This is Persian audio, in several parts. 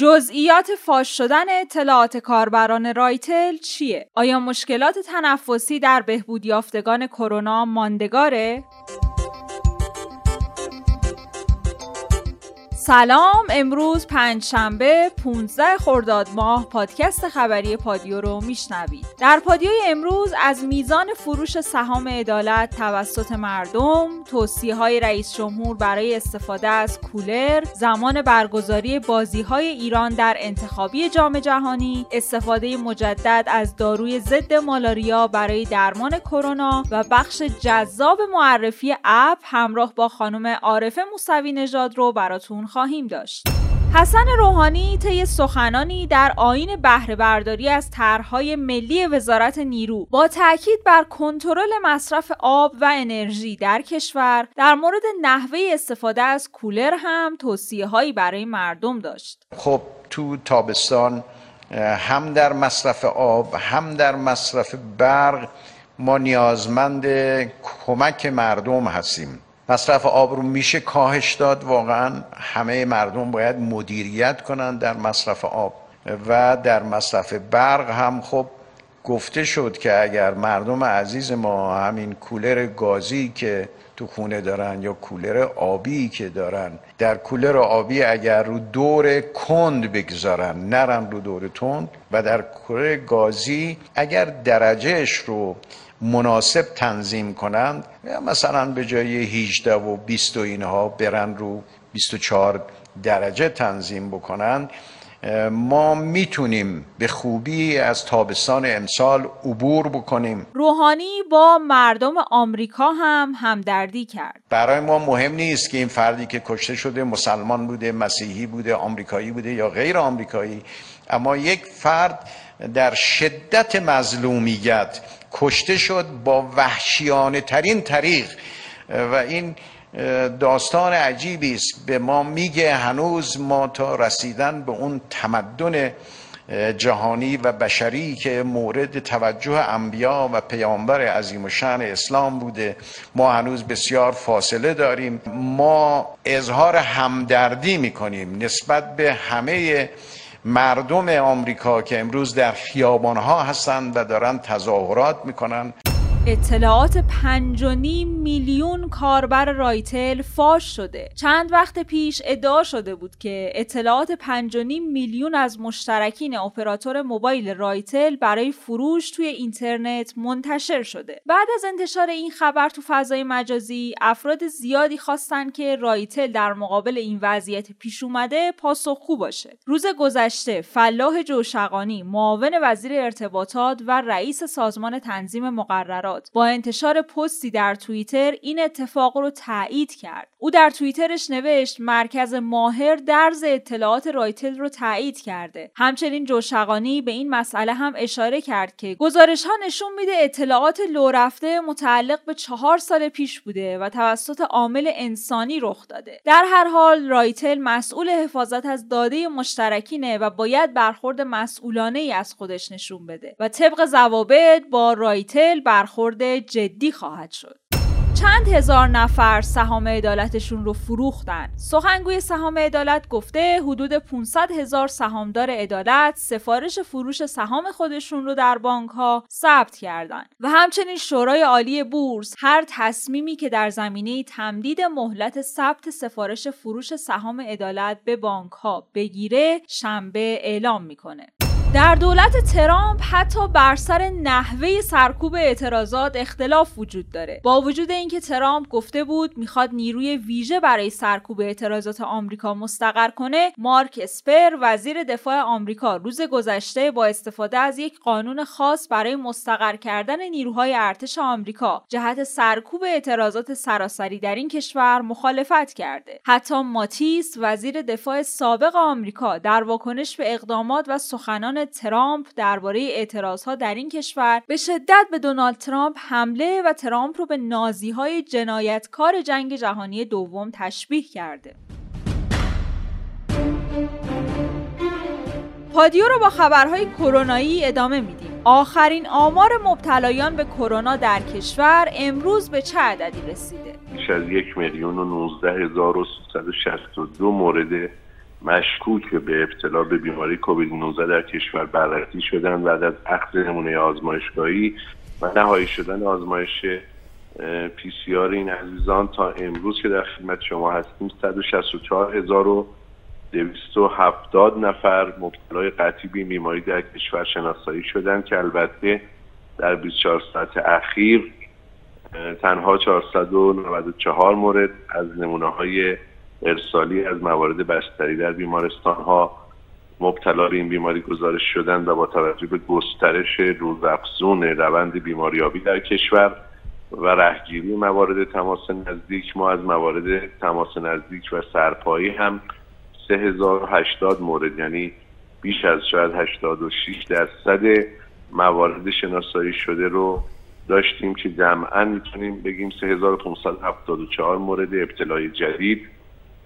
جزئیات فاش شدن اطلاعات کاربران رایتل چیه؟ آیا مشکلات تنفسی در بهبود یافتگان کرونا ماندگاره؟ سلام امروز پنج شنبه 15 خرداد ماه پادکست خبری پادیو رو میشنوید. در پادیوی امروز از میزان فروش سهام عدالت توسط مردم توصیه های رئیس جمهور برای استفاده از کولر زمان برگزاری بازی های ایران در انتخابی جام جهانی استفاده مجدد از داروی ضد مالاریا برای درمان کرونا و بخش جذاب معرفی اپ همراه با خانم عارفه موسوی نژاد رو براتون خواهیم داشت. حسن روحانی طی سخنانی در آین بهره برداری از طرحهای ملی وزارت نیرو با تاکید بر کنترل مصرف آب و انرژی در کشور در مورد نحوه استفاده از کولر هم توصیه هایی برای مردم داشت. خب تو تابستان هم در مصرف آب هم در مصرف برق ما نیازمند کمک مردم هستیم مصرف آب رو میشه کاهش داد. واقعا همه مردم باید مدیریت کنند در مصرف آب و در مصرف برق هم. خب گفته شد که اگر مردم عزیز ما همین کولر گازی که تو خونه دارن یا کولر آبی که دارن در کولر آبی اگر رو دور کند بگذارن نرن رو دور تند و در کولر گازی اگر درجهش رو مناسب تنظیم کنند مثلا به جای 18 و 20 و اینها برن رو 24 درجه تنظیم بکنند ما می‌تونیم به خوبی از تابستان امسال عبور بکنیم. روحانی با مردم آمریکا هم همدردی کرد. برای ما مهم نیست که این فردی که کشته شده مسلمان بوده مسیحی بوده آمریکایی بوده یا غیر آمریکایی اما یک فرد در شدت مظلومیت کشته شد با وحشیانه ترین طریق و این داستان عجیبی است. به ما میگه هنوز ما تا رسیدن به اون تمدن جهانی و بشری که مورد توجه انبیا و پیامبر عظیم و شن اسلام بوده ما هنوز بسیار فاصله داریم. ما اظهار همدردی می‌کنیم نسبت به همه مردم آمریکا که امروز در خیابانها هستند و دارن تظاهرات می‌کنن. اطلاعات 5.5 میلیون کاربر رایتل فاش شده. چند وقت پیش ادعا شده بود که اطلاعات 5.5 میلیون از مشترکین اپراتور موبایل رایتل برای فروش توی اینترنت منتشر شده. بعد از انتشار این خبر تو فضای مجازی، افراد زیادی خواستن که رایتل در مقابل این وضعیت پیش اومده پاسخگو باشه. روز گذشته فلاح جوشقانی، معاون وزیر ارتباطات و رئیس سازمان تنظیم مقررات با انتشار پستی در توییتر این اتفاق رو تایید کرد. او در توییترش نوشت مرکز ماهر درز اطلاعات رایتل رو تایید کرده. همچنین جوشقانی به این مسئله هم اشاره کرد که گزارش ها نشون میده اطلاعات لو رفته متعلق به چهار سال پیش بوده و توسط عامل انسانی رخ داده. در هر حال رایتل مسئول حفاظت از داده مشترکینه و باید برخورد مسئولانه ای از خودش نشون بده و طبق ضوابط با رایتل برخورد برخورد جدی خواهد شد. چند هزار نفر سهام عدالتشون رو فروختن. سخنگوی سهام عدالت گفته حدود 500 هزار سهامدار عدالت سفارش فروش سهام خودشون رو در بانک ها ثبت کردن. و همچنین شورای عالی بورس هر تصمیمی که در زمینه تمدید مهلت ثبت سفارش فروش سهام عدالت به بانک ها بگیره شنبه اعلام می‌کنه. در دولت ترامپ حتی بر سر نحوه سرکوب اعتراضات اختلاف وجود داره. با وجود اینکه ترامپ گفته بود می‌خواد نیروی ویژه برای سرکوب اعتراضات آمریکا مستقر کنه مارک اسپر وزیر دفاع آمریکا روز گذشته با استفاده از یک قانون خاص برای مستقر کردن نیروهای ارتش آمریکا جهت سرکوب اعتراضات سراسری در این کشور مخالفت کرده. حتی ماتیس وزیر دفاع سابق آمریکا در واکنش به اقدامات و سخنان ترامپ درباره اعتراضها در این کشور به شدت به دونالد ترامپ حمله و ترامپ رو به نازی های جنایتکار جنگ جهانی دوم تشبیه کرده. پادیو رو با خبرهای کرونایی ادامه میدیم. آخرین آمار مبتلایان به کرونا در کشور امروز به چه عددی رسیده؟ بیش از یک میلیون و نوزده هزار و مورد مشکوک به ابتلا به بیماری کووید 19 در کشور بررسی شدن بعد از اخذ نمونه آزمایشگاهی و نهایی شدن آزمایش پی سی آر این عزیزان تا امروز که در خدمت شما هستیم 164270 نفر مبتلای قطعی به بیماری در کشور شناسایی شدن که البته در 24 ساعت اخیر تنها 494 مورد از نمونه های ارسالی از موارد بستری در بیمارستان ها مبتلا به این بیماری گزارش شدن و با توجه به گسترش روزافزون روند بیماریابی در کشور و رهگیری موارد تماس نزدیک ما از موارد تماس نزدیک و سرپایی هم 3080 مورد یعنی بیش از شاید 86 درصد موارد شناسایی شده رو داشتیم که جمعا می‌تونیم بگیم 3574 مورد ابتلای جدید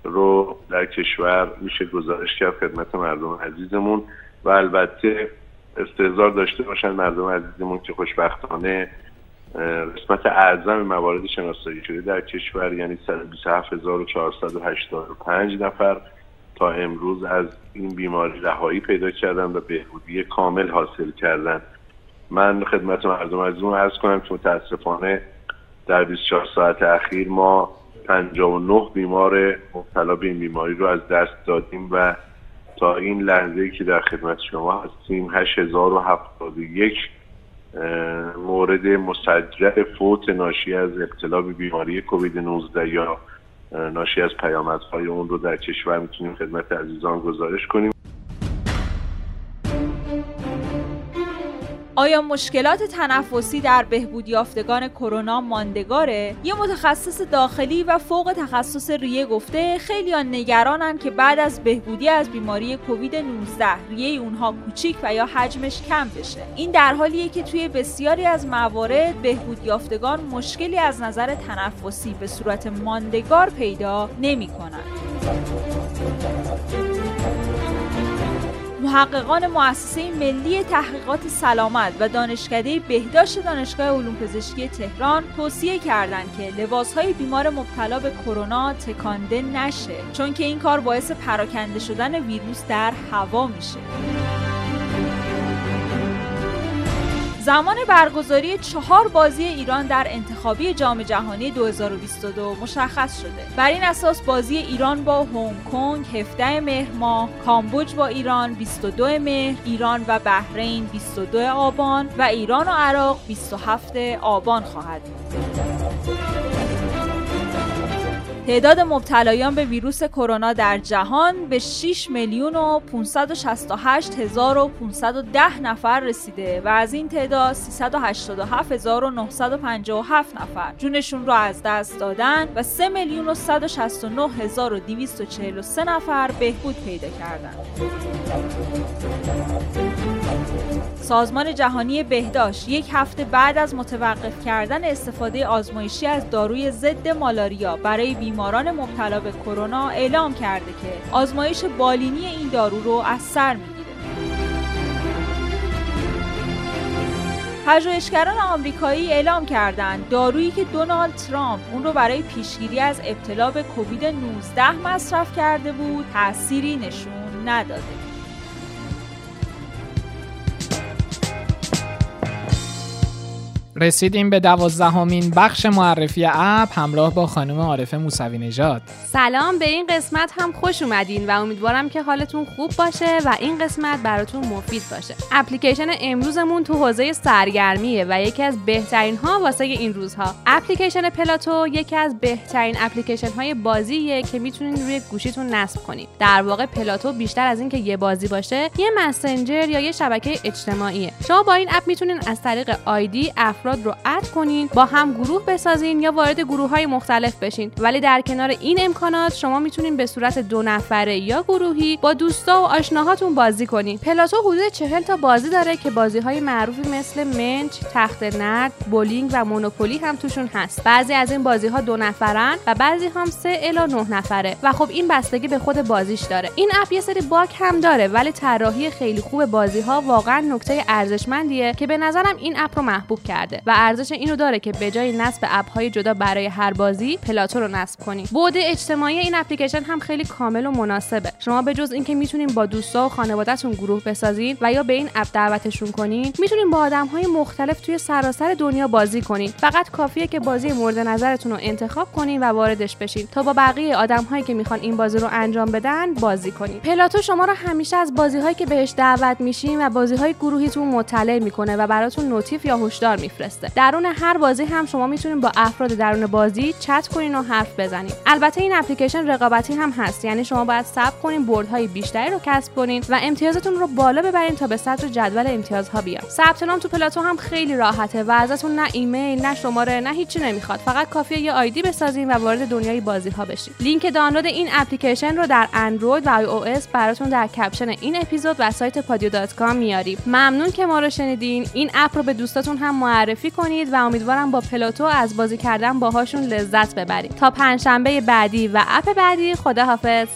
رو در کشور میشه گزارش کرد خدمت مردم عزیزمون و البته استهزار داشته باشن مردم عزیزمون که خوشبختانه قسمت اعظم موارد شناسایی شده در کشور یعنی 127485 نفر تا امروز از این بیماری رهایی پیدا کردن و بهبودی کامل حاصل کردن. من خدمت مردم عزیزمون عرض کنم که متاسفانه در 24 ساعت اخیر ما 59 بیمار مبتلا به این بیماری رو از دست دادیم و تا این لحظه که در خدمت شما هستیم 8071 مورد مسجل فوت ناشی از ابتلا به بیماری کووید 19 یا ناشی از پیامدهای اون رو در کشور می‌تونیم خدمت عزیزان گزارش کنیم. آیا مشکلات تنفسی در بهبود یافتگان کرونا ماندگاره؟ یه متخصص داخلی و فوق تخصص ریه گفته خیلی نگرانن که بعد از بهبودی از بیماری کووید 19 ریه اونها کوچیک و یا حجمش کم بشه. این در حالیه که توی بسیاری از موارد بهبود یافتگان مشکلی از نظر تنفسی به صورت ماندگار پیدا نمی‌کنن. محققان مؤسسه ملی تحقیقات سلامت و دانشکده بهداشت دانشگاه علوم پزشکی تهران توصیه کردند که لباسهای بیمار مبتلا به کرونا تکانده نشه چون که این کار باعث پراکنده شدن ویروس در هوا میشه. زمان برگزاری چهار بازی ایران در انتخابی جام جهانی 2022 مشخص شده. بر این اساس بازی ایران با هنگ کنگ 17 مهر ماه، کامبوج با ایران 22 مهر، ایران و بحرین 22 آبان و ایران و عراق 27 آبان خواهد بود. تعداد مبتلایان به ویروس کرونا در جهان به 6 میلیون و 568 هزار و 510 نفر رسیده و از این تعداد 387 هزار و 957 نفر جونشون رو از دست دادن و 3 میلیون و 169 هزار و 243 نفر بهبود پیدا کردند. سازمان جهانی بهداشت یک هفته بعد از متوقف کردن استفاده آزمایشی از داروی ضد مالاریا برای بیماران مبتلا به کرونا اعلام کرده که آزمایش بالینی این دارو رو از سر می‌گیره. پژوهشگران آمریکایی اعلام کردند دارویی که دونالد ترامپ اون رو برای پیشگیری از ابتلا به کووید 19 مصرف کرده بود تأثیری نشون نداده. رسیدیم به دوازدهمین بخش معرفی اپ همراه با خانم عارفه موسوی نژاد. سلام به این قسمت هم خوش اومدین و امیدوارم که حالتون خوب باشه و این قسمت براتون مفید باشه. اپلیکیشن امروزمون تو حوزه سرگرمیه و یکی از بهترین ها واسه این روزها. اپلیکیشن پلاتو یکی از بهترین اپلیکیشن های بازیه که می‌تونین روی گوشیتون نصب کنید در واقع پلاتو بیشتر از اینکه یه بازی باشه یه مسنجر یا یه شبکه اجتماعیه. شما با این app می‌تونین از طریق ID افراد رو add کنین با هم گروه بسازین یا وارد گروه های مختلف بشین. ولی در کنار این امکانات شما می‌تونین به صورت دو نفره یا گروهی با دوستا و آشناهاتون بازی کنین. پلاتو حدود چهل تا بازی داره که بازی های معروفی مثل منچ تخت نرد بولینگ و مونوپولی هم توشون هست. بعضی از این بازی ها دو نفرن و بعضی هم سه الی نه نفره. و خب این بستگی به خود بازیش داره. این app یه سری bug هم داره ولی طراحی خیلی خوب بازی ها واقعا نکته ارزشمندیه که به نظرم این app رو محبوب کرده. زیاده و ارزش اینو داره که به جای نصب app های جدا برای هر بازی پلاتو رو نصب کنید بعد اجتماعی این اپلیکیشن هم خیلی کامل و مناسبه. شما به جز اینکه می‌تونین با دوستا و خانوادهتون گروه بسازین و یا به این اپ دعوتشون کنین می‌تونین با آدمهای مختلف توی سراسر دنیا بازی کنین. فقط کافیه که بازی مورد نظرتون رو انتخاب کنین و واردش بشین تا با بقیه آدمهایی که می‌خوان این بازی رو انجام بدن بازی کنین. پلاتو شما رو همیشه از بازیهایی که بهش دعوت میشین و بازیهای گروهیتون مطلع می‌کنه و براتون نوتیف یا هشدار میفرسته. درون هر بازی هم شما می‌تونین با افراد درون بازی چت کنین و حرف بزنین. البته این اپلیکیشن رقابتی هم هست. یعنی شما باید سعی کنین بردهای بیشتری رو کسب کنین و امتیازتون رو بالا ببرین تا به صدر جدول امتیازها بیاین. ثبت نام تو پلاتو هم خیلی راحته و ازتون نه ایمیل نه شماره نه هیچی نمی‌خواد. فقط کافیه یه آیدی بسازین و وارد دنیای بازی ها بشین. لینک دانلود این اپلیکیشن رو در اندروید و iOS براتون در کپشن این اپیزود و سایت پادیو dot com می‌ذاریم. ممنون که ما رو شنیدین. این اپ رو به دوستاتون هم معرفی کنید و امیدوارم با پلاتو از بازی کردن باهاشون لذت ببرید. تا پنجشنبه بعدی و اپ بعدی خداحافظ.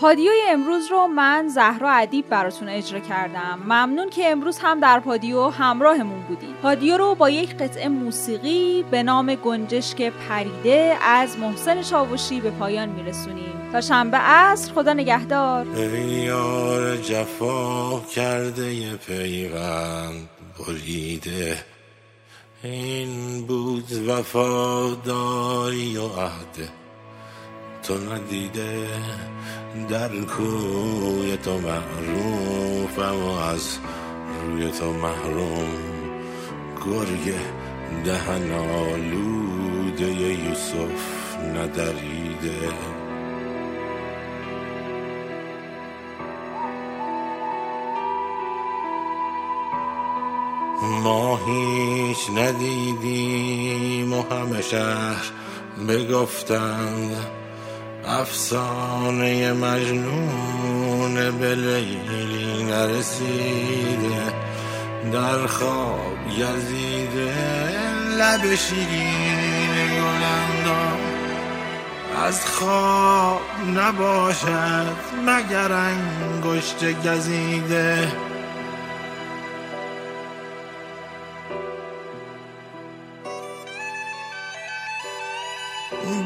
پادیوی امروز رو من زهرا ادیب براتون اجرا کردم. ممنون که امروز هم در پادیو همراهمون بودید. پادیو رو با یک قطعه موسیقی به نام گنجشک پریده از محسن چاوشی به پایان میرسونیم. تا شنبه عصر خدا نگهدار. یار جفا کرده یه پیغند بریده. این بود وفاداری و عهده تو ندیده در کوی تو معروفم و از روی تو محروم گرگ دهن آلوده یوسف ندریده. ما هیچ ندیدیم و همه شهر بگفتند افسانه مجنون به لیلی نرسیده در خواب یزیده لب شیرین گلندام از خواب نباشد مگر انگشت گزیده.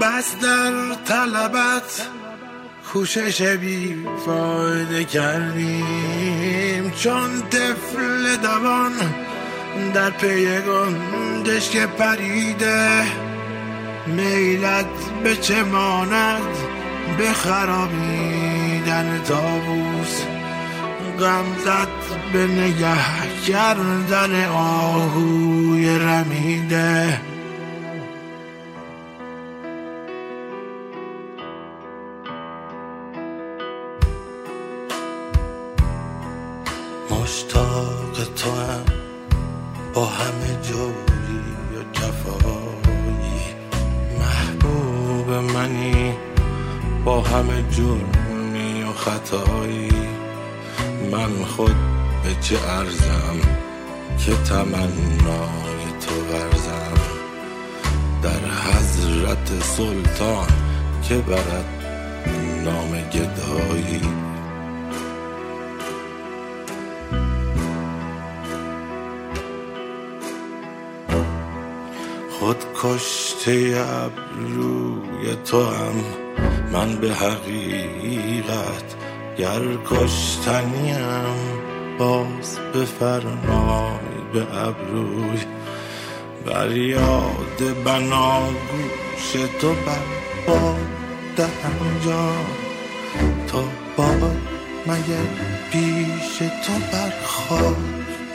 بس در طلبت کوشش بی فایده کردیم. چون طفل دوان در پی گندش که پریده میلت به چه ماند؟ به خرابیدن تابوس غمزت به نگه کردن آهوی رمیده. با همه جوری و جفایی. محبوب منی با همه جرمی و خطایی. من خود به چه ارزم که تمنای تو ورزم؟ در حضرت سلطان که برد نام گدایی. خود کشته ابروی تو هم. من به حقیقت گر کشتنیم باز بفرمای به ابروی. بر یاد بناگوش تو بر باد جا. تو باد مگه پیش تو بر خاک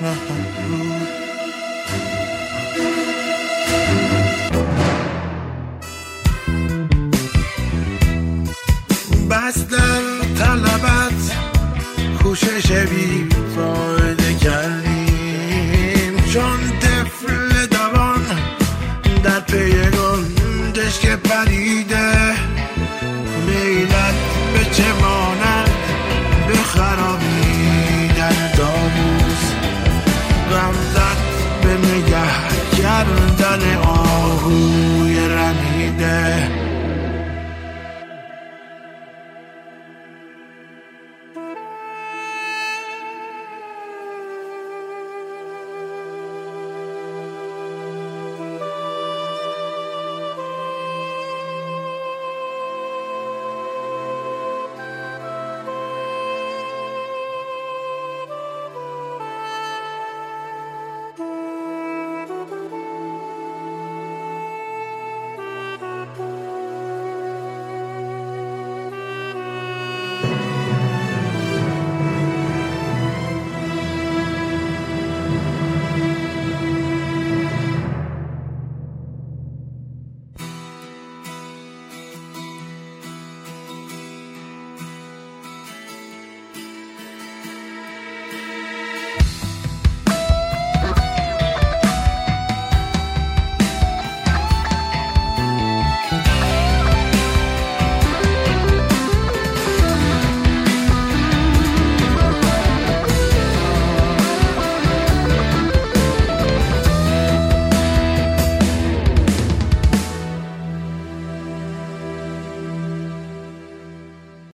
نه بس کوشش